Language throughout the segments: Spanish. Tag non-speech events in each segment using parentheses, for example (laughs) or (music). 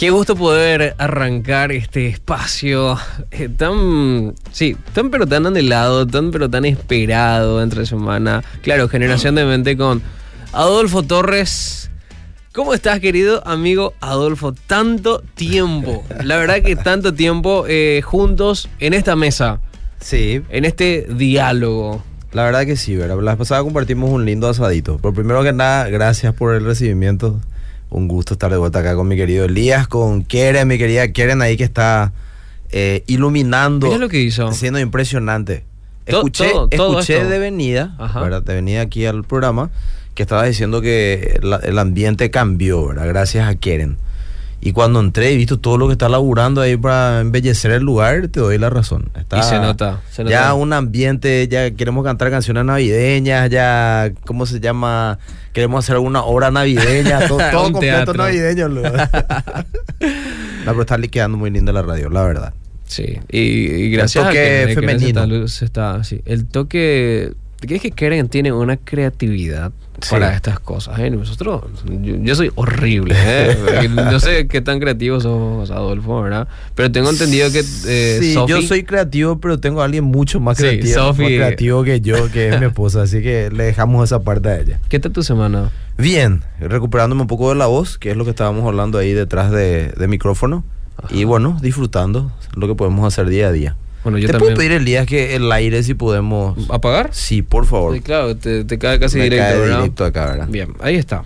Qué gusto poder arrancar este espacio eh, tan, sí, tan pero tan anhelado, tan pero tan esperado entre semana. Claro, generación de mente con Adolfo Torres. ¿Cómo estás, querido amigo Adolfo? Tanto tiempo, la verdad que tanto tiempo eh, juntos en esta mesa, Sí, en este diálogo. la verdad que sí, ¿verdad? La pasada compartimos un lindo asadito. Pero primero que nada, gracias por el recibimiento. Un gusto estar de vuelta acá con mi querido Elías, con Keren, mi querida Keren ahí que está eh, iluminando. Mira lo que hizo. Siendo impresionante. Escuché, todo- todo escuché esto. de venida. ¿verdad? De venida aquí al programa, que estaba diciendo que la- el ambiente cambió, ¿verdad? Gracias a Keren. Y cuando entré y visto todo lo que está laburando ahí para embellecer el lugar, te doy la razón. Está Y se nota, se nota. Ya un ambiente, ya queremos cantar canciones navideñas, ya, ¿cómo se llama? Queremos hacer alguna obra navideña, (laughs) todo, todo completo navideño. lo- (laughs) no, pero está quedando muy linda la radio, la verdad. Sí, y, y gracias toque a que, que femenino. esa luz está, sí. El toque. ¿Crees que Keren tiene una creatividad Sí. para estas cosas? ¿eh? Nosotros, yo, yo soy horrible. ¿eh? no sé qué tan creativo sos, Adolfo, ¿verdad? Pero tengo entendido que eh, sí, yo soy creativo, pero tengo a alguien mucho más Sí, creativo, más creativo que yo, que es mi esposa, así que le dejamos esa parte a ella. ¿Qué tal tu semana? Bien, recuperándome un poco de la voz, que es lo que estábamos hablando ahí detrás de, de micrófono. Y bueno, disfrutando lo que podemos hacer día a día. Bueno, yo ¿Te también. puedo pedir, Elías, que el aire si podemos... ¿Apagar? Sí, por favor. Sí, claro, te, te cae casi Me directo, cae ¿verdad? directo acá, ¿verdad? Bien, ahí está.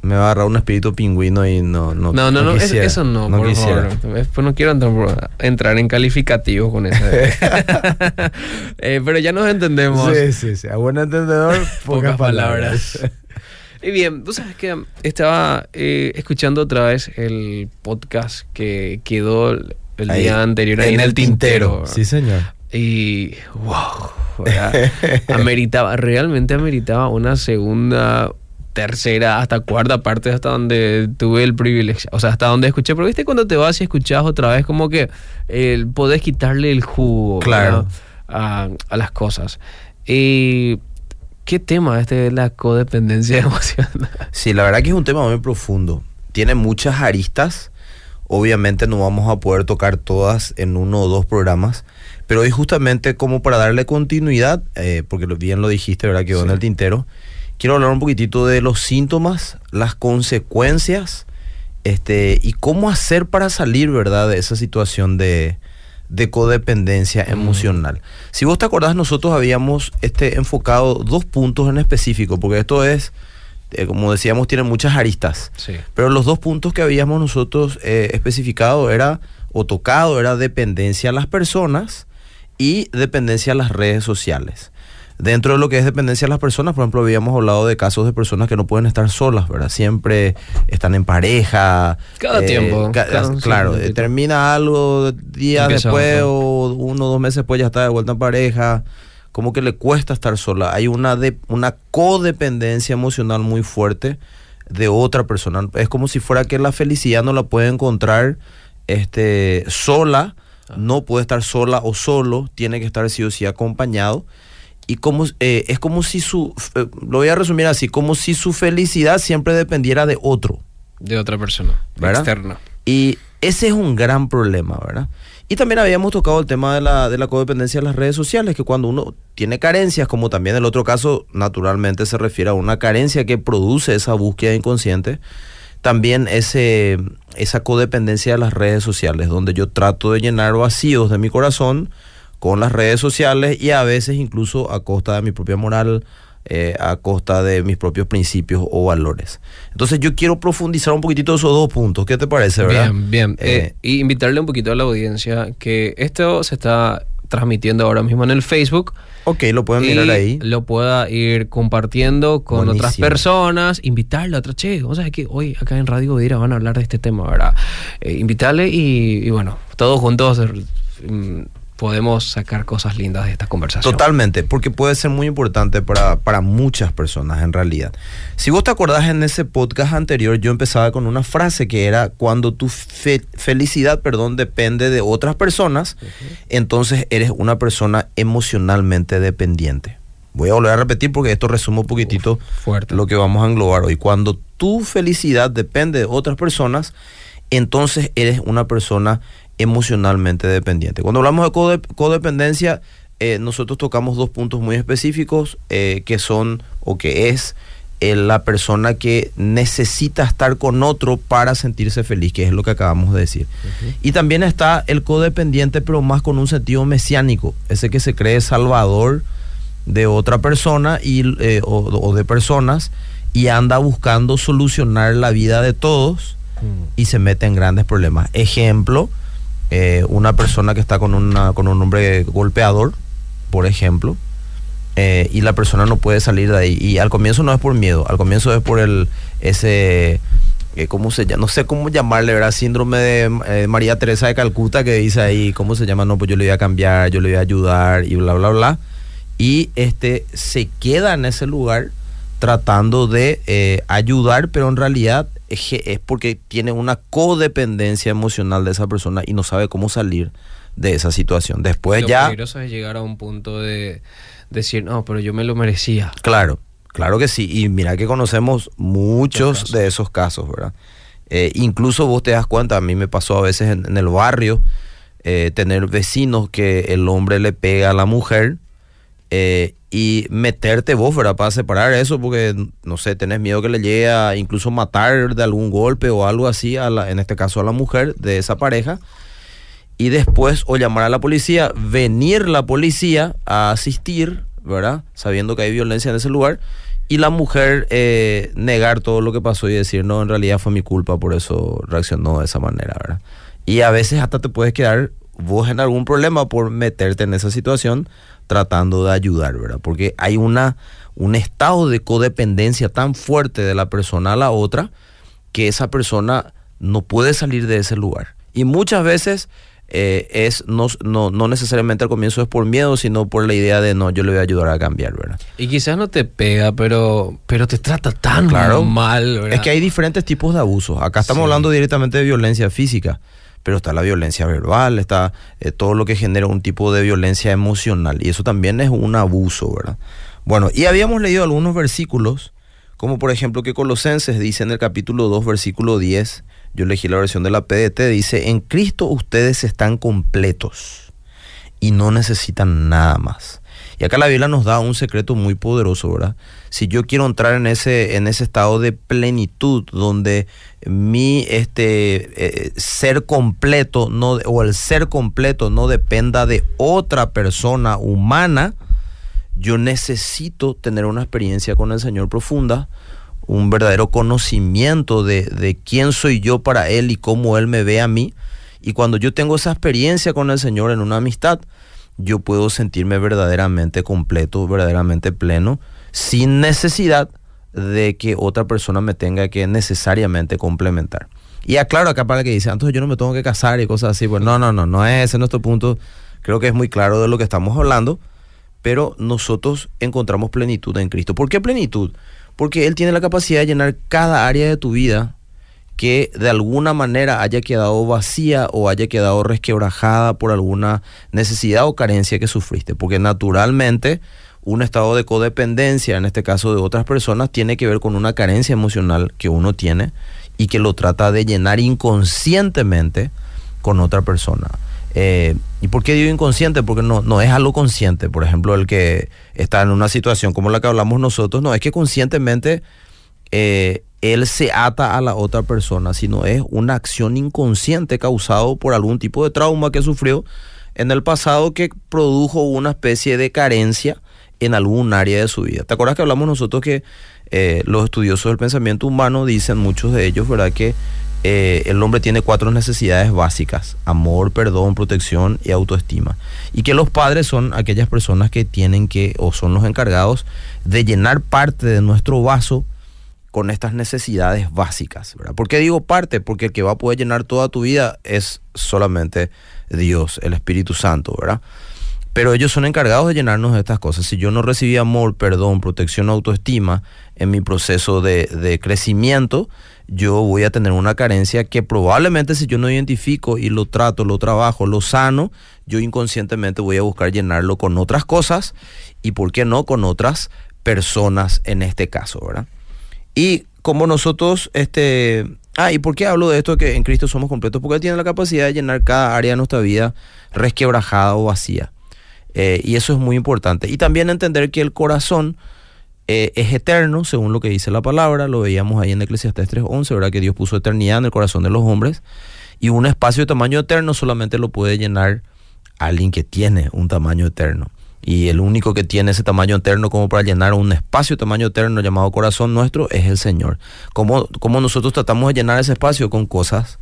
Me va a agarrar un espíritu pingüino y no No, No, no, no, es- eso no, por quisiera. favor. Después no quiero entrar, entrar en calificativos con eso. (laughs) (laughs) Eh, pero ya nos entendemos. Sí, sí, sí. A buen entendedor, (laughs) pocas, Pocas palabras. palabras. Y bien, tú sabes que estaba eh, escuchando otra vez el podcast que quedó el Ahí, día anterior ahí en, el tintero. Sí, señor. Y wow, (laughs) ameritaba, realmente ameritaba una segunda, tercera, hasta cuarta parte hasta donde tuve el privilegio, o sea, hasta donde escuché, pero viste cuando te vas y escuchás otra vez como que eh, podés quitarle el jugo Claro. a las cosas. Y qué tema este de la codependencia (laughs) emocional. Sí, la verdad que es un tema muy profundo. Tiene muchas aristas. Obviamente no vamos a poder tocar todas en uno o dos programas. Pero hoy justamente como para darle continuidad, eh, porque bien lo dijiste, ¿verdad? Quedó en Sí. el tintero. Quiero hablar un poquitito de los síntomas, las consecuencias, este, y cómo hacer para salir, ¿verdad? De esa situación de, de codependencia Mm. emocional. Si vos te acordás, nosotros habíamos este, enfocado dos puntos en específico, porque esto es, eh, como decíamos, tiene muchas aristas. Sí. Pero los dos puntos que habíamos nosotros eh, especificado era, o tocado, era dependencia a las personas y dependencia a las redes sociales. Dentro de lo que es dependencia a las personas, por ejemplo, habíamos hablado de casos de personas que no pueden estar solas, ¿verdad? Siempre están en pareja. Cada eh, tiempo, ca- cada- sí, claro, termina algo, días Empieza después otro. o uno o dos meses después ya está de vuelta en pareja. Como que le cuesta estar sola. Hay una, de, una codependencia emocional muy fuerte de otra persona. Es como si fuera que la felicidad no la puede encontrar este, sola, no puede estar sola o solo, tiene que estar sí o sí acompañado. Y como, eh, es como si su, eh, lo voy a resumir así, como si su felicidad siempre dependiera de otro. De otra persona, ¿Verdad? externa. Y ese es un gran problema, ¿verdad? Y también habíamos tocado el tema de la, de la codependencia de las redes sociales, que cuando uno tiene carencias, como también el otro caso, naturalmente se refiere a una carencia que produce esa búsqueda inconsciente, también ese, esa codependencia de las redes sociales, donde yo trato de llenar vacíos de mi corazón con las redes sociales y a veces incluso a costa de mi propia moral, eh, a costa de mis propios principios o valores. Entonces yo quiero profundizar un poquitito esos dos puntos. ¿Qué te parece, verdad? Bien, bien. Eh, Eh, y invitarle un poquito a la audiencia que esto se está transmitiendo ahora mismo en el Facebook. ok, lo pueden mirar ahí. lo pueda ir compartiendo con otras Buenísimo. personas, invitarle a otra, che, vos sabés que hoy acá en Radio Godira van a hablar de este tema, ¿verdad? Eh, invitarle y, y bueno, todos juntos mm, podemos sacar cosas lindas de esta conversación. Totalmente, porque puede ser muy importante para, para muchas personas en realidad. Si vos te acordás en ese podcast anterior, yo empezaba con una frase que era cuando tu fe- felicidad, perdón, depende de otras personas, entonces eres una persona emocionalmente dependiente. Voy a volver a repetir porque esto resume un poquitito Fuerte. lo que vamos a englobar hoy. Cuando tu felicidad depende de otras personas, entonces eres una persona emocionalmente dependiente. Cuando hablamos de codependencia, eh, nosotros tocamos dos puntos muy específicos eh, que son o que es eh, la persona que necesita estar con otro para sentirse feliz, que es lo que acabamos de decir. Y también está el codependiente, pero más con un sentido mesiánico, ese que se cree salvador de otra persona y, o, de personas y anda buscando solucionar la vida de todos mm. y se mete en grandes problemas. Ejemplo, una persona que está con, una, con un hombre golpeador, por ejemplo, eh, y la persona no puede salir de ahí. Y al comienzo no es por miedo, al comienzo es por el ese eh, ¿cómo se llama? No sé cómo llamarle, ¿verdad? Síndrome de eh, María Teresa de Calcuta que dice ahí, ¿cómo se llama? No, pues yo le voy a cambiar, yo le voy a ayudar y bla, bla, bla. Y este se queda en ese lugar tratando de ayudar, pero en realidad es, es porque tiene una codependencia emocional de esa persona y no sabe cómo salir de esa situación. Después lo ya... peligroso es llegar a un punto de decir, no, pero yo me lo merecía. Claro, claro que sí. Y mira que conocemos muchos de esos casos, ¿verdad? Eh, incluso vos te das cuenta, a mí me pasó a veces en, el barrio, eh, tener vecinos que el hombre le pega a la mujer eh, y meterte vos, ¿verdad? Para separar eso, porque, no sé, tenés miedo que le llegue a incluso matar de algún golpe o algo así, a la, en este caso a la mujer de esa pareja y después o llamar a la policía, venir la policía a asistir, ¿verdad? Sabiendo que hay violencia en ese lugar y la mujer eh, negar todo lo que pasó y decir, no, en realidad fue mi culpa, por eso reaccionó de esa manera, ¿verdad? Y a veces hasta te puedes quedar vos en algún problema por meterte en esa situación tratando de ayudar, ¿verdad? Porque hay una, un estado de codependencia tan fuerte de la persona a la otra que esa persona no puede salir de ese lugar. Y muchas veces eh, es no, no, no, necesariamente al comienzo es por miedo, sino por la idea de no, yo le voy a ayudar a cambiar, ¿verdad? Y quizás no te pega, pero, pero te trata tan mal, ¿verdad? Es que hay diferentes tipos de abusos. Acá estamos hablando directamente de violencia física, pero está la violencia verbal, está eh, todo lo que genera un tipo de violencia emocional, y eso también es un abuso, ¿verdad? Bueno, y habíamos leído algunos versículos, como por ejemplo que Colosenses dice en el capítulo 2, versículo 10, yo elegí la versión de la PDT, dice, en Cristo ustedes están completos y no necesitan nada más. Y acá la Biblia nos da un secreto muy poderoso, ¿verdad? Si yo quiero entrar en ese, en ese estado de plenitud donde mi este, eh, ser completo no, o el ser completo no dependa de otra persona humana, yo necesito tener una experiencia con el Señor profunda, un verdadero conocimiento de, quién soy yo para Él y cómo Él me ve a mí. Y cuando yo tengo esa experiencia con el Señor en una amistad, yo puedo sentirme verdaderamente completo, verdaderamente pleno, sin necesidad de que otra persona me tenga que necesariamente complementar. Y aclaro acá para que dice, entonces yo no me tengo que casar y cosas así. Pues no, no, no, no es ese nuestro punto. Creo que es muy claro de lo que estamos hablando, pero nosotros encontramos plenitud en Cristo. ¿Por qué plenitud? porque Él tiene la capacidad de llenar cada área de tu vida que de alguna manera haya quedado vacía o haya quedado resquebrajada por alguna necesidad o carencia que sufriste. Porque naturalmente un estado de codependencia, en este caso de otras personas, tiene que ver con una carencia emocional que uno tiene y que lo trata de llenar inconscientemente con otra persona. Eh, ¿Y por qué digo inconsciente? Porque no, no es algo consciente. Por ejemplo, el que está en una situación como la que hablamos nosotros, no es que conscientemente eh, él se ata a la otra persona, sino es una acción inconsciente causado por algún tipo de trauma que sufrió en el pasado que produjo una especie de carencia en algún área de su vida. ¿Te acuerdas que hablamos nosotros que eh, los estudiosos del pensamiento humano dicen, muchos de ellos, ¿verdad? Que eh, el hombre tiene cuatro necesidades básicas, amor, perdón, protección y autoestima. Y que los padres son aquellas personas que tienen que, o son los encargados de llenar parte de nuestro vaso con estas necesidades básicas. ¿verdad? ¿Por qué digo parte? Porque el que va a poder llenar toda tu vida es solamente Dios, el Espíritu Santo, ¿verdad? Pero ellos son encargados de llenarnos de estas cosas. Si yo no recibí amor, perdón, protección, autoestima en mi proceso de, de crecimiento, yo voy a tener una carencia que probablemente si yo no identifico y lo trato, lo trabajo, lo sano, yo inconscientemente voy a buscar llenarlo con otras cosas y, ¿por qué no?, con otras personas en este caso, ¿verdad? Y como nosotros este, Ah, ¿y por qué hablo de esto que en Cristo somos completos? Porque tiene la capacidad de llenar cada área de nuestra vida resquebrajada o vacía. Eh, y eso es muy importante. Y también entender que el corazón eh, es eterno, según lo que dice la palabra. Lo veíamos ahí en Eclesiastes 3.11, ¿verdad? Que Dios puso eternidad en el corazón de los hombres. Y un espacio de tamaño eterno solamente lo puede llenar alguien que tiene un tamaño eterno. Y el único que tiene ese tamaño eterno como para llenar un espacio tamaño eterno llamado corazón nuestro es el Señor. ¿Cómo, cómo nosotros tratamos de llenar ese espacio con cosas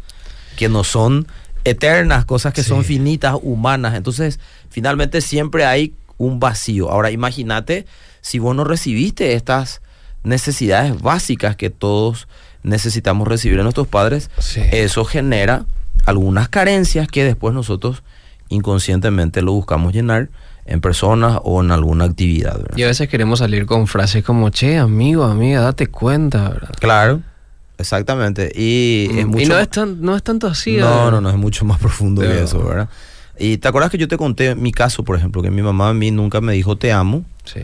que no son eternas, cosas que Sí. son finitas, humanas? Entonces, finalmente siempre hay un vacío. Ahora, imagínate si vos no recibiste estas necesidades básicas que todos necesitamos recibir de nuestros padres, Sí. eso genera algunas carencias que después nosotros inconscientemente lo buscamos llenar en personas o en alguna actividad. ¿verdad? Y a veces queremos salir con frases como, che, amigo, amiga, date cuenta, ¿verdad? Claro, exactamente. Y, es Mm, mucho y no es, tan, no es tanto así. no, ¿verdad? no, no, es mucho más (laughs) profundo que eso, ¿verdad? Y te acuerdas que yo te conté mi caso, por ejemplo, que mi mamá a mí nunca me dijo te amo, Sí.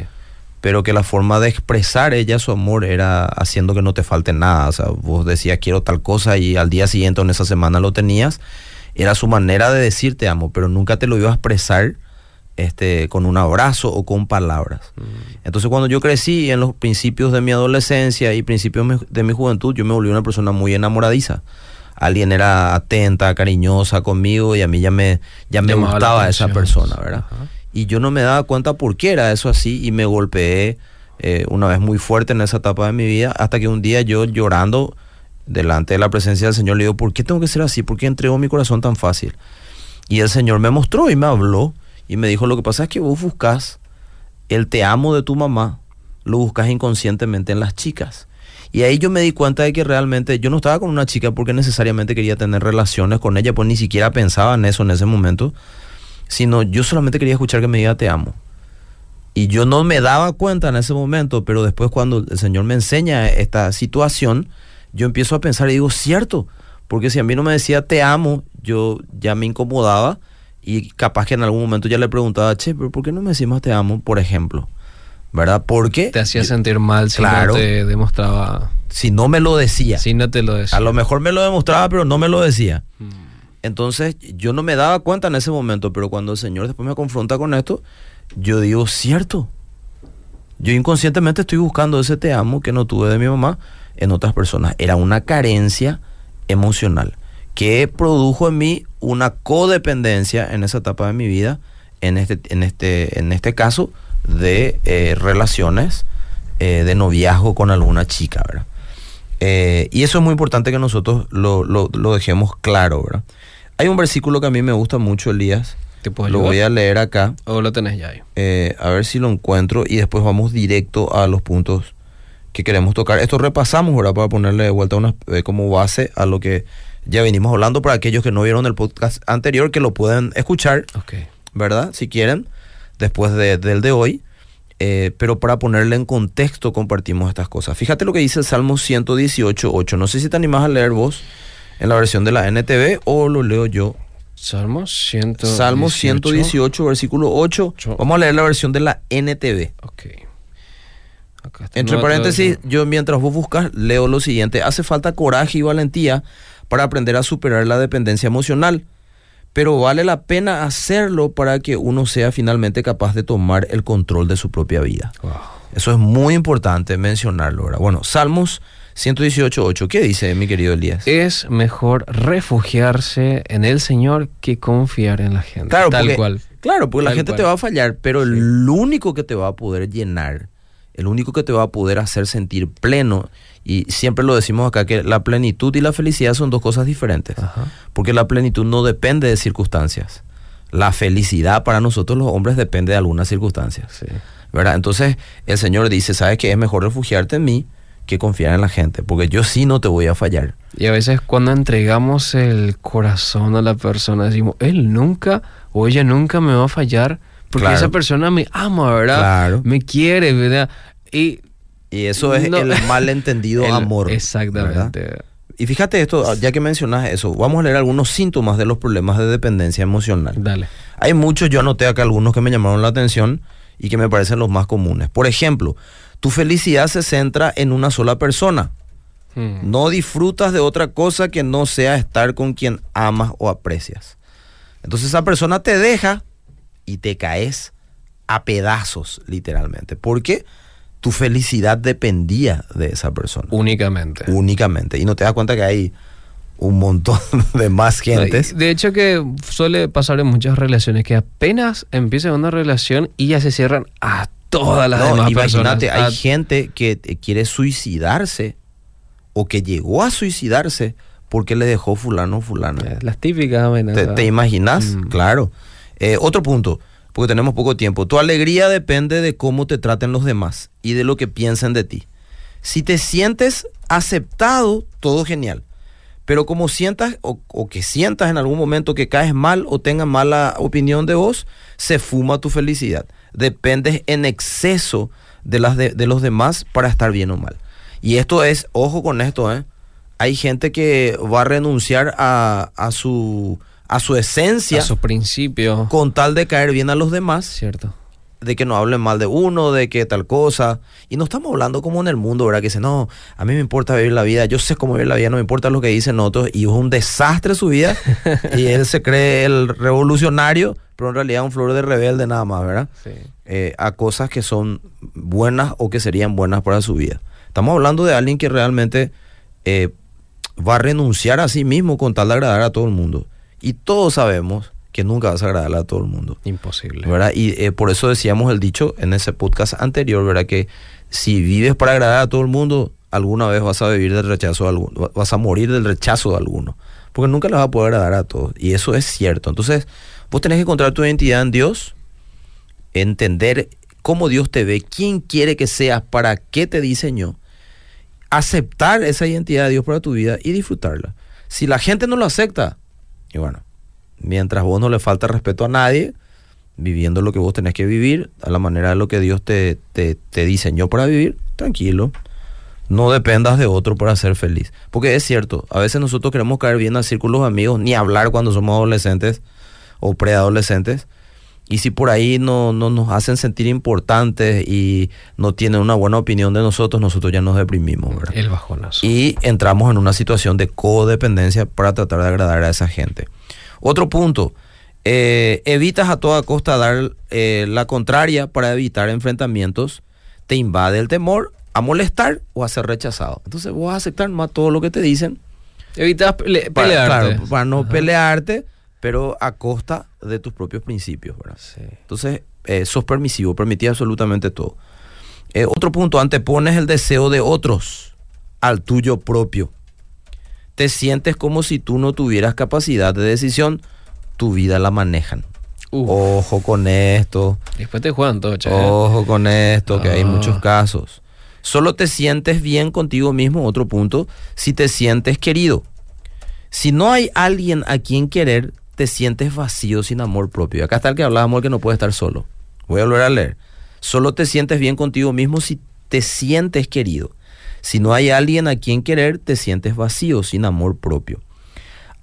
pero que la forma de expresar ella su amor era haciendo que no te falte nada. O sea, vos decías quiero tal cosa y al día siguiente o en esa semana lo tenías. Era su manera de decir te amo, pero nunca te lo iba a expresar este, con un abrazo o con palabras. Entonces cuando yo crecí en los principios de mi adolescencia y principios de mi juventud, yo me volví una persona muy enamoradiza. Alguien era atenta, cariñosa conmigo y a mí ya me, ya me Llamaba gustaba esa persona, ¿verdad? Ajá. Y yo no me daba cuenta por qué era eso así y me golpeé eh, una vez muy fuerte en esa etapa de mi vida hasta que un día yo llorando delante de la presencia del Señor le digo, ¿por qué tengo que ser así? ¿Por qué entrego mi corazón tan fácil? Y el Señor me mostró y me habló y me dijo, lo que pasa es que vos buscas el te amo de tu mamá, lo buscas inconscientemente en las chicas. Y ahí yo me di cuenta de que realmente yo no estaba con una chica porque necesariamente quería tener relaciones con ella, pues ni siquiera pensaba en eso en ese momento, sino yo solamente quería escuchar que me diga te amo. Y yo no me daba cuenta en ese momento, pero después cuando el Señor me enseña esta situación, yo empiezo a pensar y digo, cierto, porque si a mí no me decía te amo, yo ya me incomodaba y capaz que en algún momento ya le preguntaba, che, pero ¿por qué no me decís más te amo? Por ejemplo, ¿verdad? Porque Te hacía sentir mal si Claro. no te demostraba. si no me lo decía, Si no te lo decía. a lo mejor me lo demostraba, pero no me lo decía. Mm. Entonces yo no me daba cuenta en ese momento, pero cuando el Señor después me confronta con esto, yo digo, cierto, yo inconscientemente estoy buscando ese te amo que no tuve de mi mamá en otras personas. Era una carencia emocional que produjo en mí una codependencia en esa etapa de mi vida, en este, en este, en este caso, de eh, relaciones eh, de noviazgo con alguna chica, ¿verdad? Eh, y eso es muy importante que nosotros lo, lo- lo dejemos claro, ¿verdad? Hay un versículo que a mí me gusta mucho, Elías. ¿Te puedo Lo voy a leer acá, ¿O lo tenés ya ahí? a ver si lo encuentro y después vamos directo a los puntos que queremos tocar. Esto repasamos, ¿verdad? Para ponerle de vuelta una, como base a lo que ya venimos hablando para aquellos que no vieron el podcast anterior, que lo pueden escuchar. ¿verdad? Si quieren, después de- del de hoy. Eh, pero para ponerle en contexto compartimos estas cosas. Fíjate lo que dice el Salmo 118, 8. No sé si te animás a leer vos en la versión de la NTV o lo leo yo Salmo 100. Salmo 118, versículo 8. Ocho. Vamos a leer la versión de la NTV. Ok. Acá. Entre paréntesis, yo mientras vos buscas, leo lo siguiente. Hace falta coraje y valentía para aprender a superar la dependencia emocional, pero vale la pena hacerlo para que uno sea finalmente capaz de tomar el control de su propia vida. Wow. Eso es muy importante mencionarlo. ¿verdad? Bueno, Salmos 118, 8. ¿Qué dice mi querido Elías? Es mejor refugiarse en el Señor que confiar en la gente. Claro, Tal porque, cual. Claro, porque la gente cual. te va a fallar, pero el único que te va a poder llenar, el único que te va a poder hacer sentir pleno, y siempre lo decimos acá, que la plenitud y la felicidad son dos cosas diferentes, Ajá. porque la plenitud no depende de circunstancias. La felicidad para nosotros los hombres depende de algunas circunstancias, Sí. ¿verdad? Entonces el Señor dice, ¿sabes que es mejor refugiarte en mí que confiar en la gente? Porque yo sí no te voy a fallar. Y a veces cuando entregamos el corazón a la persona, decimos, él nunca o ella nunca me va a fallar porque Claro. esa persona me ama, ¿verdad? Claro. Me quiere, ¿verdad? Y Y eso es No. el malentendido (laughs) el- amor. ¿verdad? Exactamente. Y fíjate esto, ya que mencionas eso, vamos a leer algunos síntomas de los problemas de dependencia emocional. Dale. Hay muchos, yo anoté acá algunos que me llamaron la atención y que me parecen los más comunes. Por ejemplo, tu felicidad se centra en una sola persona. Hmm. No disfrutas de otra cosa que no sea estar con quien amas o aprecias. Entonces esa persona te deja y te caes a pedazos, literalmente. Porque tu felicidad dependía de esa persona. Únicamente. Únicamente. Y no te das cuenta que hay un montón (laughs) de más gentes. De hecho que suele pasar en muchas relaciones que apenas empieza una relación y ya se cierran a todas las No, demás imagínate, personas. hay A- gente que quiere suicidarse o que llegó a suicidarse porque le dejó fulano o fulana. Eh, Las típicas ¿Te, amenazas. te imaginas? Mm. Claro. Eh, otro punto, porque tenemos poco tiempo. Tu alegría depende de cómo te traten los demás y de lo que piensen de ti. Si te sientes aceptado, todo genial. Pero como sientas o, que sientas en algún momento que caes mal o tengas mala opinión de vos, se fuma tu felicidad. Dependes en exceso de, las de, de los demás para estar bien o mal. Y esto es, ojo con esto, ¿eh? Hay gente que va a renunciar a, a su, a su esencia a sus principios. con tal de caer bien a los demás Cierto. de que no hablen mal de uno, de que tal cosa. Y no estamos hablando como en el mundo, ¿verdad? Que dice, no, a mí me importa vivir la vida, yo sé cómo vivir la vida, no me importa lo que dicen otros. Y es un desastre su vida. (laughs) y él se cree el revolucionario, pero en realidad un flor de rebelde nada más, ¿verdad? Sí. Eh, a cosas que son buenas o que serían buenas para su vida. Estamos hablando de alguien que realmente eh, va a renunciar a sí mismo con tal de agradar a todo el mundo. Y todos sabemos que nunca vas a agradarle a todo el mundo. Imposible. ¿verdad? Y eh, por eso decíamos el dicho en ese podcast anterior, ¿verdad? Que si vives para agradar a todo el mundo, alguna vez vas a vivir del rechazo de alguno, vas a morir del rechazo de alguno, porque nunca le vas a poder agradar a todos. Y eso es cierto. Entonces, vos tenés que encontrar tu identidad en Dios, entender cómo Dios te ve, quién quiere que seas, para qué te diseñó, aceptar esa identidad de Dios para tu vida y disfrutarla. Si la gente no lo acepta, bueno, mientras vos no le falta respeto a nadie, viviendo lo que vos tenés que vivir, a la manera de lo que Dios te, te, te diseñó para vivir, tranquilo. No dependas de otro para ser feliz. Porque es cierto, a veces nosotros queremos caer bien a círculos de amigos, ni hablar cuando somos adolescentes o preadolescentes. Y si por ahí no, no nos hacen sentir importantes y no tienen una buena opinión de nosotros, nosotros ya nos deprimimos, ¿verdad? El bajonazo. y entramos en una situación de codependencia para tratar de agradar a esa gente. Otro punto, eh, evitas a toda costa dar eh, la contraria para evitar enfrentamientos, te invade el temor a molestar o a ser rechazado. Entonces vos vas a aceptar más todo lo que te dicen Evitas pele- para, pelearte. claro, para no Ajá. pelearte, pero a costa de tus propios principios. ¿verdad? Sí. Entonces, eh, sos permisivo, permitís absolutamente todo. Eh, otro punto, antepones el deseo de otros al tuyo propio. Te sientes como si tú no tuvieras capacidad de decisión, tu vida la manejan. Uf. Ojo con esto, Después te juegan todo, che. ojo con esto, que hay Ah. muchos casos. Solo te sientes bien contigo mismo, otro punto, si te sientes querido. Si no hay alguien a quien querer, te sientes vacío sin amor propio. Acá está el que hablábamos, el que no puede estar solo. Voy a volver a leer. Solo te sientes bien contigo mismo si te sientes querido. Si no hay alguien a quien querer, te sientes vacío sin amor propio.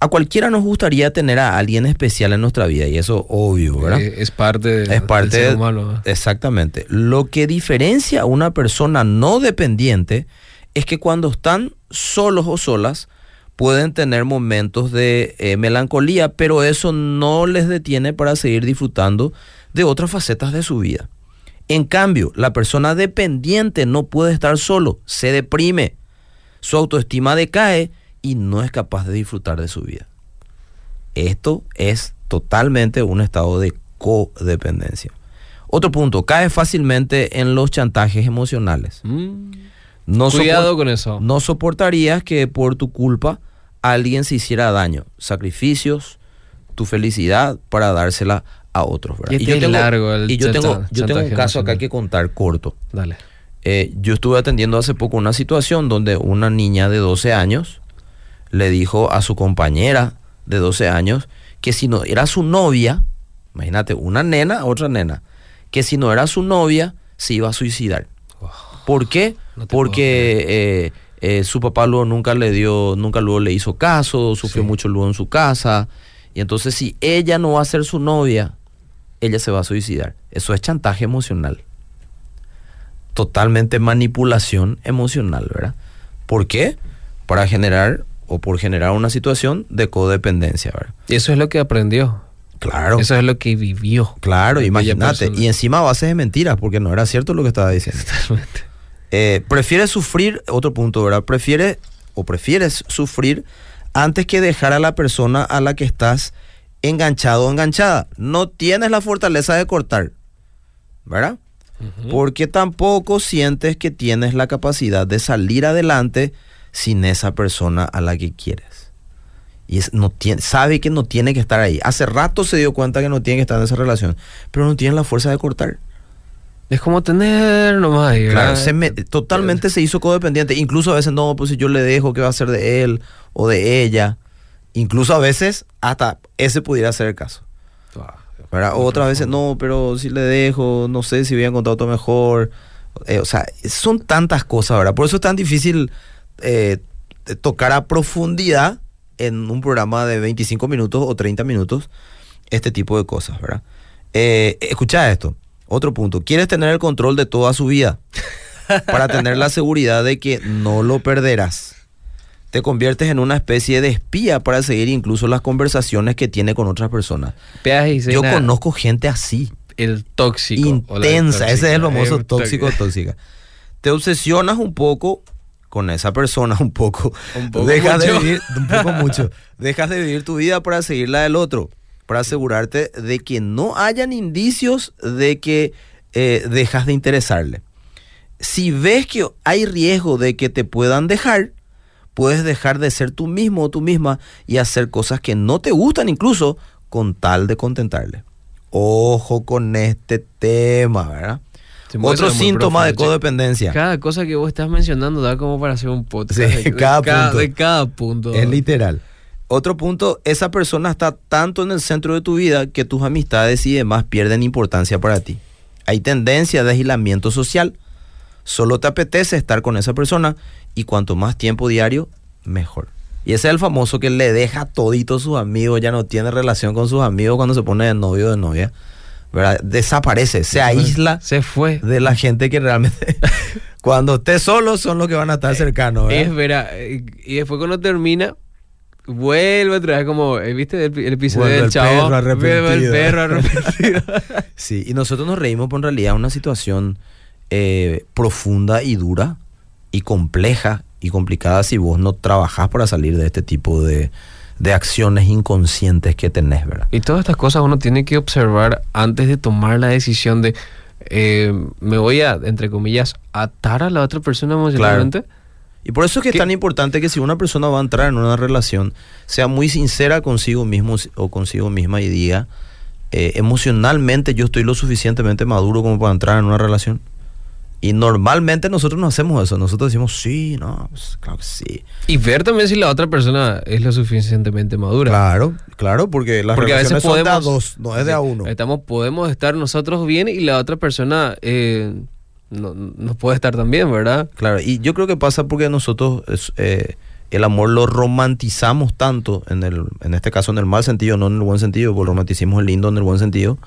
A cualquiera nos gustaría tener a alguien especial en nuestra vida, y eso obvio, ¿verdad? Eh, es parte, de, es parte del ser de- humano. Exactamente. Lo que diferencia a una persona no dependiente es que cuando están solos o solas pueden tener momentos de eh, melancolía, pero eso no les detiene para seguir disfrutando de otras facetas de su vida. En cambio, la persona dependiente no puede estar solo, se deprime, su autoestima decae y no es capaz de disfrutar de su vida. Esto es totalmente un estado de codependencia. Otro punto, cae fácilmente en los chantajes emocionales. Mm. No Cuidado con eso. No soportarías que por tu culpa alguien se hiciera daño, sacrificios, tu felicidad para dársela a otros. ¿verdad? Y este es largo el y yo tengo, yo tengo un caso acá que contar corto. Dale. Eh, yo estuve atendiendo hace poco una situación donde una niña de 12 años le dijo a su compañera de 12 años que si no era su novia, imagínate, una nena, otra nena, que si no era su novia, se iba a suicidar. ¿Por qué? No Porque eh, eh, su papá luego nunca le dio, nunca luego le hizo caso, sufrió Sí. mucho luego en su casa. Y entonces si ella no va a ser su novia, ella se va a suicidar. Eso es chantaje emocional. Totalmente manipulación emocional, ¿verdad? ¿Por qué? para generar o por generar una situación de codependencia. ¿verdad? Y eso es lo que aprendió. Claro. Eso es lo que vivió. Claro, imagínate. Y encima a base de mentiras, porque no era cierto lo que estaba diciendo. Totalmente. Eh, prefieres sufrir, otro punto, ¿verdad? Prefieres o prefieres sufrir antes que dejar a la persona a la que estás enganchado o enganchada. No tienes la fortaleza de cortar, ¿verdad? Porque tampoco sientes que tienes la capacidad de salir adelante sin esa persona a la que quieres. Y es, no tiene, sabe que no tiene que estar ahí. Hace rato se dio cuenta que no tiene que estar en esa relación, pero no tiene la fuerza de cortar. Es como tener nomás ahí, Claro, ¿verdad? se me- totalmente se hizo codependiente. Incluso a veces, no, pues si yo le dejo, ¿qué va a ser de él o de ella? Incluso a veces, hasta ese pudiera ser el caso. ¿verdad? O otras veces, no, pero si le dejo, no sé si voy a encontrar otro mejor. Eh, o sea, son tantas cosas, ¿verdad? Por eso es tan difícil eh, tocar a profundidad en un programa de 25 minutos o 30 minutos este tipo de cosas, ¿verdad? Eh, escucha esto. Otro punto. ¿Quieres tener el control de toda su vida? Para tener la seguridad de que no lo perderás. Te conviertes en una especie de espía para seguir incluso las conversaciones que tiene con otras personas. Yo conozco gente así, el tóxico. intensa, ese es el famoso eh, tóxico tóxica. Te obsesionas un poco con esa persona, un poco. Un poco dejas de vivir, un poco (laughs) mucho. Dejas de vivir tu vida para seguir la del otro, para asegurarte de que no hayan indicios de que eh, dejas de interesarle. Si ves que hay riesgo de que te puedan dejar, puedes dejar de ser tú mismo o tú misma y hacer cosas que no te gustan incluso con tal de contentarle. Ojo con este tema, ¿verdad? Otro síntoma de profundo, codependencia. Cada cosa que vos estás mencionando da como para hacer un podcast. Sí, de, (laughs) de cada punto. de cada punto. Es literal. Otro punto, esa persona está tanto en el centro de tu vida que tus amistades y demás pierden importancia para ti. Hay tendencia de aislamiento social. Solo te apetece estar con esa persona y cuanto más tiempo diario, mejor. Y ese es el famoso que le deja todito a sus amigos, ya no tiene relación con sus amigos cuando se pone de novio o de novia. ¿verdad? Desaparece, se aísla Se fue. de la gente que realmente (laughs) cuando esté solo son los que van a estar cercanos. ¿verdad? Es vera. eh, Y después cuando termina, vuelve otra vez como, eh, ¿viste el, el episodio Vuelve del el chavo? perro arrepentido. El perro arrepentido. (laughs) Sí, y nosotros nos reímos, pero en realidad es una situación eh, profunda y dura y compleja y complicada si vos no trabajás para salir de este tipo de, de acciones inconscientes que tenés, ¿verdad? y todas estas cosas uno tiene que observar antes de tomar la decisión de, eh, me voy a, entre comillas, atar a la otra persona emocionalmente. Y por eso es que es tan importante que si una persona va a entrar en una relación, sea muy sincera consigo mismo o consigo misma y diga, eh, emocionalmente yo estoy lo suficientemente maduro como para entrar en una relación. Y normalmente nosotros no hacemos eso. Nosotros decimos, sí, no, pues, claro que sí. Y ver también si la otra persona es lo suficientemente madura. Claro, claro, porque las Porque a veces relaciones son de a podemos- dos, no es de a uno. Estamos, podemos estar nosotros bien y la otra persona eh, no, puede estar tan bien, ¿verdad? Claro, y yo creo que pasa porque nosotros eh, el amor lo romantizamos tanto, en, el, en este caso en el mal sentido, no en el buen sentido, porque romanticismo es lindo en el buen sentido,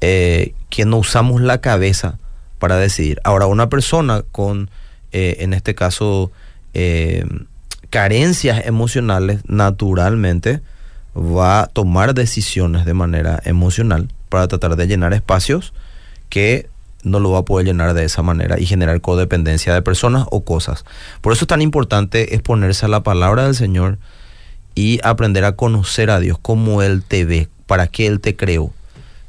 eh, que no usamos la cabeza para decidir. Ahora, una persona con, eh, en este caso, carencias emocionales, naturalmente va a tomar decisiones de manera emocional para tratar de llenar espacios que no lo va a poder llenar de esa manera y generar codependencia de personas o cosas. Por eso es tan importante exponerse a la palabra del Señor y aprender a conocer a Dios, cómo Él te ve, para qué Él te creó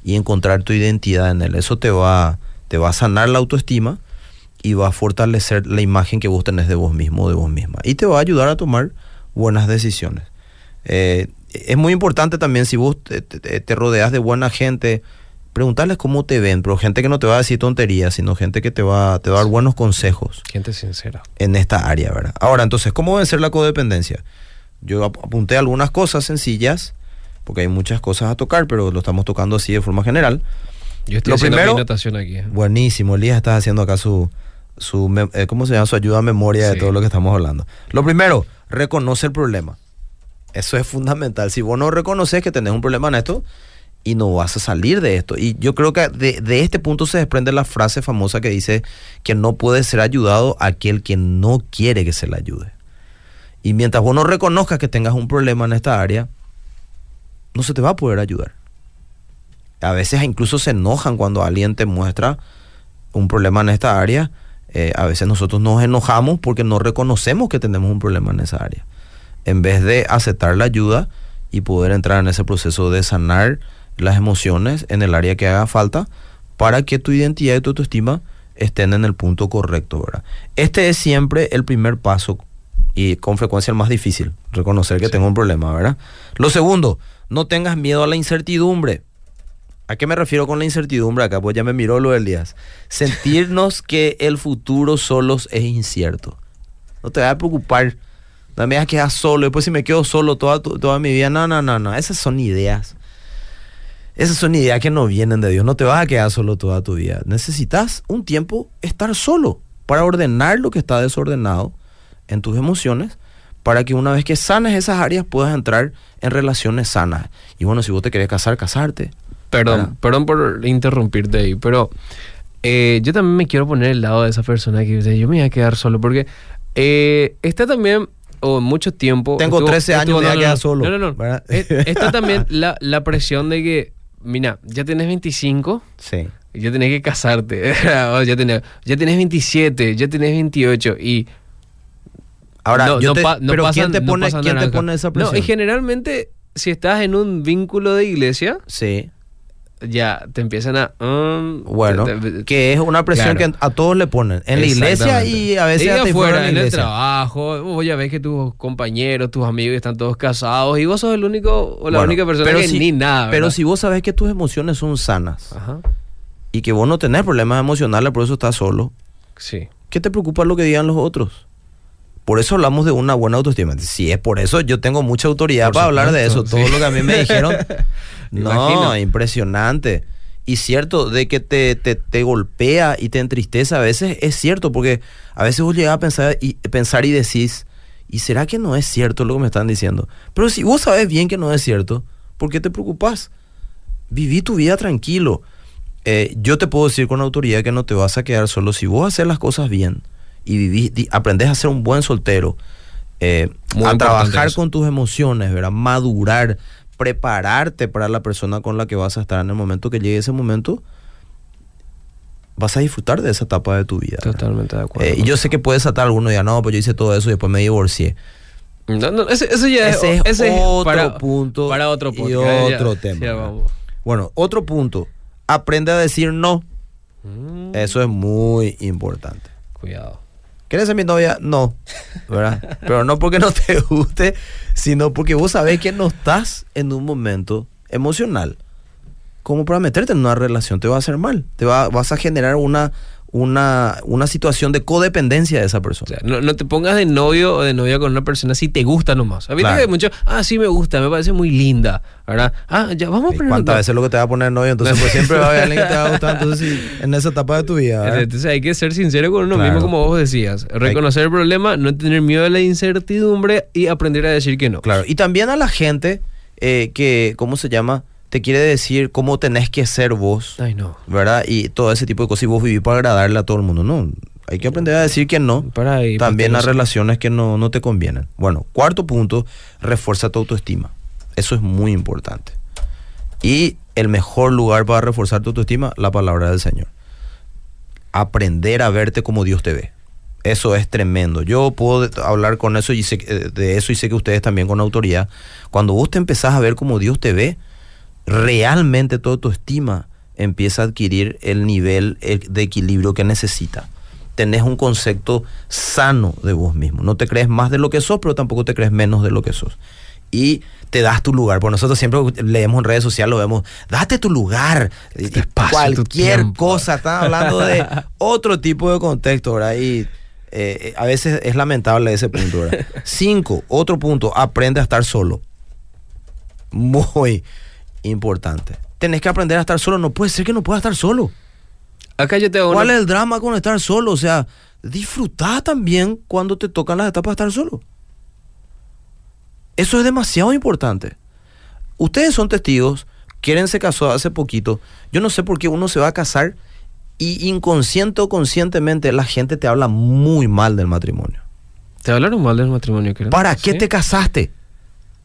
y encontrar tu identidad en Él. Eso te va, te va a sanar la autoestima y va a fortalecer la imagen que vos tenés de vos mismo o de vos misma. Y te va a ayudar a tomar buenas decisiones. Eh, es muy importante también si vos te rodeas de buena gente, preguntarles cómo te ven, pero gente que no te va a decir tonterías, sino gente que te va, te va a dar buenos consejos Gente sincera. en esta área, ¿verdad? Ahora, entonces, ¿cómo vencer la codependencia? Yo ap- apunté algunas cosas sencillas, porque hay muchas cosas a tocar, pero lo estamos tocando así de forma general. Yo estoy Lo haciendo primero- mi anotación aquí. ¿eh? Buenísimo, Elías está haciendo acá su, su eh, ¿cómo se llama? Su ayuda a memoria de todo lo que estamos hablando. Lo primero, reconoce el problema. Eso es fundamental. Si vos no reconoces que tenés un problema en esto y no vas a salir de esto. Y yo creo que de, de este punto se desprende la frase famosa que dice que no puede ser ayudado aquel que no quiere que se le ayude. Y mientras vos no reconozcas que tengas un problema en esta área, no se te va a poder ayudar. A veces incluso se enojan cuando alguien te muestra un problema en esta área. Eh, a veces nosotros nos enojamos porque no reconocemos que tenemos un problema en esa área. En vez de aceptar la ayuda y poder entrar en ese proceso de sanar las emociones en el área que haga falta para que tu identidad y tu autoestima estén en el punto correcto, ¿verdad? Este es siempre el primer paso y con frecuencia el más difícil, reconocer que tengo un problema, ¿verdad? Lo segundo, no tengas miedo a la incertidumbre. ¿A qué me refiero con la incertidumbre acá? Pues ya me miró lo del Díaz. Sentirnos (laughs) que el futuro solos es incierto. No te vas a preocupar. No me vas a quedar solo. Después si me quedo solo toda, toda mi vida. No, no, no, no. Esas son ideas. Esas son ideas que no vienen de Dios. No te vas a quedar solo toda tu vida. Necesitas un tiempo estar solo para ordenar lo que está desordenado en tus emociones para que una vez que sanes esas áreas puedas entrar en relaciones sanas. Y bueno, si vos te querés casar, casarte. Perdón, perdón por interrumpirte ahí, pero eh, yo también me quiero poner el lado de esa persona que dice, yo me voy a quedar solo, porque eh, está también, o mucho tiempo... Tengo 13 años, estuvo, me voy a no, quedar no, solo. No, no. Eh, Está también (laughs) la, la presión de que, mira, ya tenés 25, Sí. ya tenés que casarte, (laughs) ya tenés, ya tenés 27, ya tenés 28 y... Ahora, no- yo no te- pa- no pero pasan- ¿quién te pone, quién te pone esa presión? No, y generalmente, si estás en un vínculo de iglesia, Sí. Ya te empiezan a... mm, Bueno, te- te- que es una presión Claro. que a todos le ponen. En la iglesia y a veces Y hasta fuera afuera, en la el trabajo, vos ya ves que tus compañeros, tus amigos están todos casados y vos sos el único o la Bueno, única persona pero que si- ni nada. Pero si vos sabés que tus emociones son sanas Ajá, y que vos no tenés problemas emocionales, por eso estás solo, sí. ¿qué te preocupa lo que digan los otros? Por eso hablamos de una buena autoestima. Si es por eso, yo tengo mucha autoridad Por para hablar de eso. Todo sí. lo que a mí me dijeron. (laughs) no, Imagino. impresionante. Y cierto, de que te, te, te golpea y te entristece a veces, es cierto, porque a veces vos llegás a pensar y, pensar y decís, ¿y será que no es cierto lo que me están diciendo? Pero si vos sabes bien que no es cierto, ¿por qué te preocupás? Viví tu vida tranquilo. Eh, yo te puedo decir con autoridad que no te vas a quedar solo si vos haces las cosas bien y vivís, aprendes a ser un buen soltero, eh, a trabajar eso. con tus emociones, ¿verdad? madurar, prepararte para la persona con la que vas a estar en el momento que llegue ese momento, vas a disfrutar de esa etapa de tu vida. ¿verdad? Totalmente de acuerdo. Eh, y yo sé que puede saltar alguno y diga, no, pues yo hice todo eso y después me divorcié. No, no, ese, ese ya Ese es ese otro para, punto Para otro y punto. Ya, ya, otro tema, ya. Bueno, otro punto, aprende a decir no. Mm, Eso es muy importante. cuidado. ¿Quieres ser mi novia? No, ¿verdad? (laughs) Pero no porque no te guste, sino porque vos sabés que no estás en un momento emocional como para meterte en una relación. Te va a hacer mal. Te va, vas a generar una, una, una situación de codependencia de esa O persona. sea, no, no te pongas de novio o de novia con una persona si te gusta nomás. Viste Claro. que hay mucho, ah, sí me gusta, me parece muy linda, ¿verdad? Ah, ya vamos a ¿Y poner ¿Cuántas veces lo que te va a poner novio? Entonces, pues siempre va a haber alguien que te va a gustar. Entonces, sí, en esa etapa de tu vida. ¿verdad? Entonces hay que ser sincero con uno Claro. mismo, como vos decías. Reconocer el problema, no tener miedo a la incertidumbre y aprender a decir que no. Claro, y también a la gente eh, que, ¿cómo se llama? Te quiere decir cómo tenés que ser vos, Ay, no. ¿verdad? Y todo ese tipo de cosas y vos vivís para agradarle a todo el mundo. No, hay que aprender a decir que no. Para ahí, También sé. relaciones que no, no te convienen. Bueno, cuarto punto, refuerza tu autoestima. Eso es muy importante. Y el mejor lugar para reforzar tu autoestima, la palabra del Señor. Aprender a verte como Dios te ve. Eso es tremendo. Yo puedo hablar con eso y sé, eh, de eso y sé que ustedes también con autoridad. Cuando vos te empezás a ver como Dios te ve, realmente toda tu estima empieza a adquirir el nivel eh, de equilibrio que necesita. Tenés un concepto sano de vos mismo. No te crees más de lo que sos, pero tampoco te crees menos de lo que sos. Y te das tu lugar. Por nosotros siempre leemos en redes sociales, lo vemos, date tu lugar. Espacio, Cualquier cosa. Están hablando de (laughs) otro tipo de contexto, ¿verdad? Y eh, a veces es lamentable ese punto, ¿verdad? (laughs) Cinco, otro punto, aprende a estar solo. Muy importante. Tenés que aprender a estar solo. No puede ser que no puedas estar solo. Acá yo te hago ¿Cuál una- es el drama con estar solo? O sea, disfrutá también cuando te tocan las etapas de estar solo. Eso es demasiado importante. Ustedes son testigos. Quieren se casó hace poquito. Yo no sé por qué uno se va a casar y inconsciente o conscientemente la gente te habla muy mal del matrimonio. ¿Te hablaron mal del matrimonio? Karen? ¿Para qué ¿Sí? te casaste?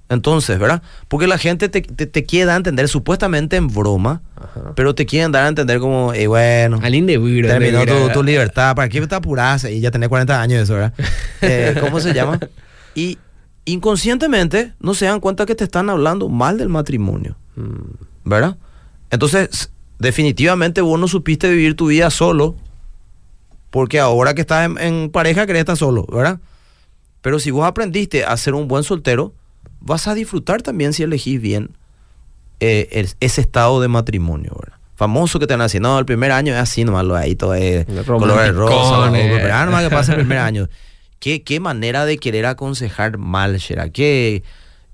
Entonces, ¿verdad? Porque la gente te, te, te quiere dar a entender, supuestamente en broma, Ajá. pero te quieren dar a entender como, eh, bueno, Viro, terminó tu, tu libertad, ¿para qué te apurás? Y ya tenés 40 años de eso, ¿verdad? (laughs) Eh, ¿Cómo se llama? Y inconscientemente no se dan cuenta que te están hablando mal del matrimonio, Mm, ¿verdad? Entonces, definitivamente vos no supiste vivir tu vida solo, porque ahora que estás en, en pareja querés estar solo, ¿verdad? Pero si vos aprendiste a ser un buen soltero, vas a disfrutar también si elegís bien eh, el- ese estado de matrimonio, ¿verdad? Famoso que te van a decir, no, el primer año es así nomás, lo ahí todo es color de rosa, pero nomás que pasa el primer año. ¿Qué, qué manera de querer aconsejar mal, Shera? ¿Qué,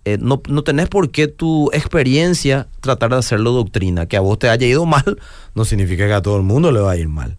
eh, no, no tenés por qué tu experiencia tratar de hacerlo doctrina. Que a vos te haya ido mal no significa que a todo el mundo le va a ir mal.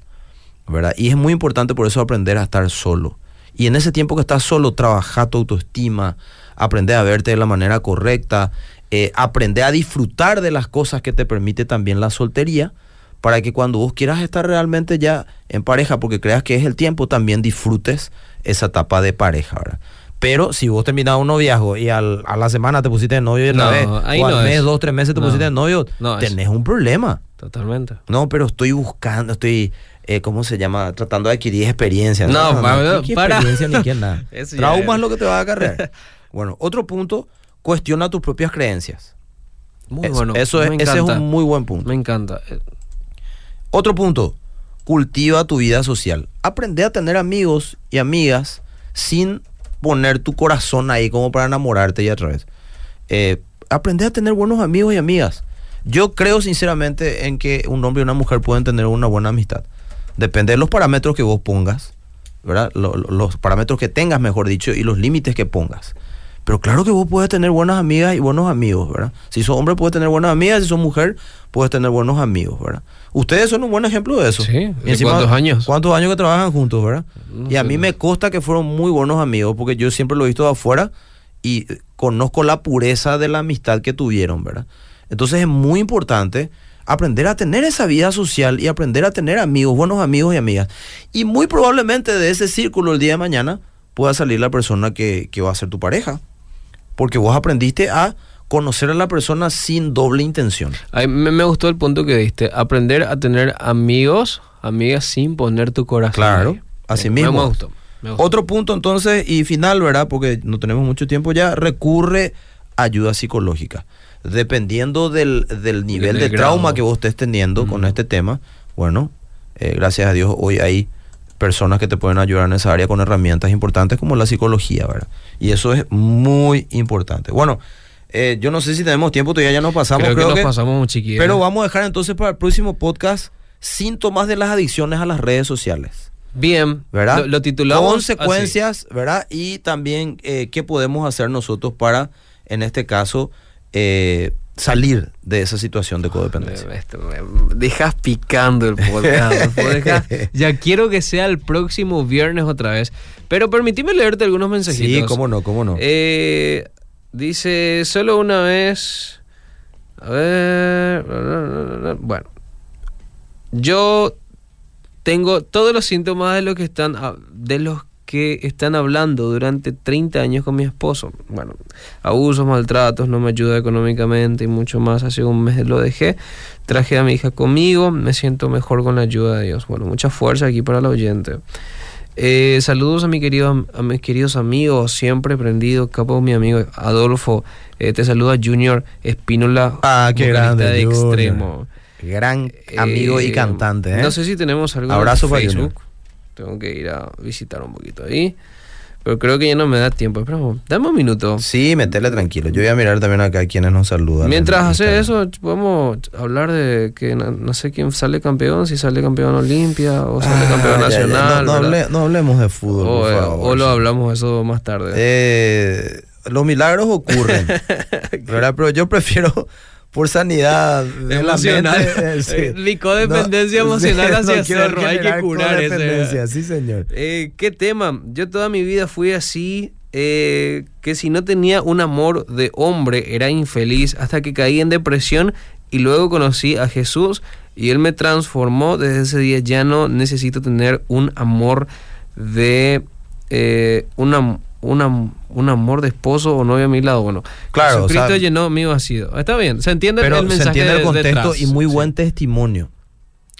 ¿verdad? Y es muy importante por eso aprender a estar solo. Y en ese tiempo que estás solo, trabaja tu autoestima, aprender a verte de la manera correcta, eh, aprender a disfrutar de las cosas que te permite también la soltería, para que cuando vos quieras estar realmente ya en pareja, porque creas que es el tiempo, también disfrutes esa etapa de pareja, ¿verdad? Pero si vos terminás un noviazgo y al- a la semana te pusiste de novio y No, vez, ahí o al no mes, es. dos, tres meses te No. pusiste de novio, No es. tenés un problema. Totalmente. No, pero estoy buscando, estoy, eh, ¿cómo se llama? Tratando de adquirir experiencia. No, ¿qué- qué para. experiencia ni qué nada. (laughs) Trauma es. es lo que te va a acarrear. (laughs) bueno, otro punto, cuestiona tus propias creencias. Muy bueno. eso es, ese es un muy buen punto. Me encanta. Eh, Otro punto, cultiva tu vida social. Aprende a tener amigos y amigas sin poner tu corazón ahí como para enamorarte y a través. Eh, aprende a tener buenos amigos y amigas. Yo creo sinceramente en que un hombre y una mujer pueden tener una buena amistad. Depende de los parámetros que vos pongas, ¿verdad? Lo- lo- los parámetros que tengas, mejor dicho, y los límites que pongas. Pero claro que vos puedes tener buenas amigas y buenos amigos, ¿verdad? Si sos hombre, puedes tener buenas amigas, si sos mujer, puedes tener buenos amigos, ¿verdad? Ustedes son un buen ejemplo de eso. Sí, Y ¿de cuántos años? ¿Cuántos años que trabajan juntos, verdad? No y a mí me consta que fueron muy buenos amigos, porque yo siempre lo he visto de afuera y conozco la pureza de la amistad que tuvieron, ¿verdad? Entonces es muy importante aprender a tener esa vida social y aprender a tener amigos, buenos amigos y amigas. Y muy probablemente de ese círculo el día de mañana pueda salir la persona que, que va a ser tu pareja. Porque vos aprendiste a conocer a la persona sin doble intención. ay, me, me gustó el punto que diste. Aprender a tener amigos, amigas sin poner tu corazón. Claro, así Me- mismo. Me gustó. me gustó. Otro punto entonces y final, ¿verdad? Porque no tenemos mucho tiempo ya, recurre a ayuda psicológica. Dependiendo del, del nivel de trauma que vos estés teniendo con este tema, bueno, eh, gracias a Dios hoy hay personas que te pueden ayudar en esa área con herramientas importantes como la psicología, ¿verdad? Y eso es muy importante. Bueno, eh, yo no sé si tenemos tiempo, todavía ya nos pasamos, creo, creo, que nos que- pasamos muy chiquitos. pero vamos a dejar entonces para el próximo podcast síntomas de las adicciones a las redes sociales. Bien, ¿verdad? Lo, lo titulamos Consecuencias, ¿verdad? Y también eh, qué podemos hacer nosotros para, en este caso, eh, salir de esa situación de así. codependencia. Dejas picando el podcast. dejas- (laughs) ya quiero que sea el próximo viernes otra vez. Pero permitime leerte algunos mensajitos. Sí, cómo no, cómo no. Eh, dice, solo una vez. A ver. Bueno. Yo tengo todos los síntomas de lo que están ah, de los que están hablando durante 30 años con mi esposo. Bueno, abusos, maltratos, no me ayuda económicamente y mucho más. Hace un mes lo dejé. Traje a mi hija conmigo. Me siento mejor con la ayuda de Dios. Bueno, mucha fuerza aquí para el oyente. Eh, saludos a, mi querido, a mis queridos amigos, siempre prendido, capo mi amigo Adolfo. Eh, te saluda Junior Espínola, Ah, qué grande, de Junior. extremo. Gran amigo y Eh, cantante, ¿eh? No sé si tenemos algo Abrazo en para Facebook. Tengo que ir a visitar un poquito ahí. Pero creo que ya no me da tiempo. Espera, dame un minuto. Sí, metele tranquilo. Yo voy a mirar también acá quienes nos saludan. Mientras en hace eso, podemos hablar de que no, no sé quién sale campeón, si sale campeón Olimpia o sale Ah, campeón ya, ya. nacional. No, no hable- no hablemos de fútbol, o, por eh, favor. o lo hablamos eso más tarde. Eh, los milagros ocurren, (laughs) ¿verdad? Pero yo prefiero por sanidad (laughs) la Emocional. eh, sí. (laughs) Eh, mi codependencia emocional hacia Cerro, hay que curar codependencia, Sí, señor. Eh, ¿Qué tema? Yo toda mi vida fui así, eh, que si no tenía un amor de hombre era infeliz hasta que caí en depresión y luego conocí a Jesús y Él me transformó. Desde ese día ya no necesito tener un amor de eh, una, una, un amor de esposo o novio a mi lado. Bueno, Claro, Jesucristo o sea- llenó mi vacío. Está bien, se entiende Pero el mensaje se entiende el contexto detrás. y muy Sí. buen testimonio.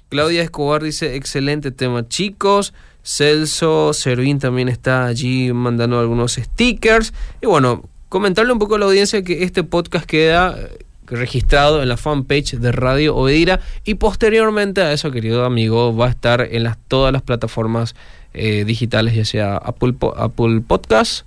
Claudia Escobar dice, excelente tema, chicos. Celso Servín también está allí mandando algunos stickers. Y bueno, comentarle un poco a la audiencia que este podcast queda eh, registrado en la fanpage de Radio Obedira y posteriormente a eso, querido amigo, va a estar en las, todas las plataformas eh, digitales, ya sea Apple, Apple Podcast,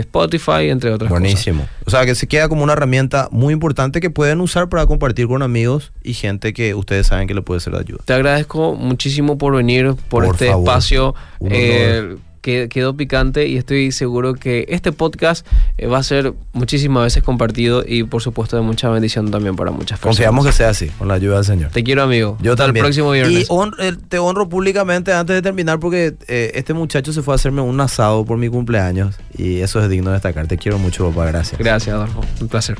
Spotify, entre otras cosas. Buenísimo. O sea, que se queda como una herramienta muy importante que pueden usar para compartir con amigos y gente que ustedes saben que le puede ser de ayuda. Te agradezco muchísimo por venir, por, Por este favor. espacio. Que quedó picante y estoy seguro que este podcast eh, va a ser muchísimas veces compartido y por supuesto de mucha bendición también para muchas personas. Confiamos que sea así, con la ayuda del Señor. Te quiero, amigo. Yo Hasta también. el próximo viernes. Y eh, te honro públicamente antes de terminar porque eh, este muchacho se fue a hacerme un asado por mi cumpleaños y eso es digno de destacar. Te quiero mucho, papá. Gracias. Gracias, Adolfo. Un placer.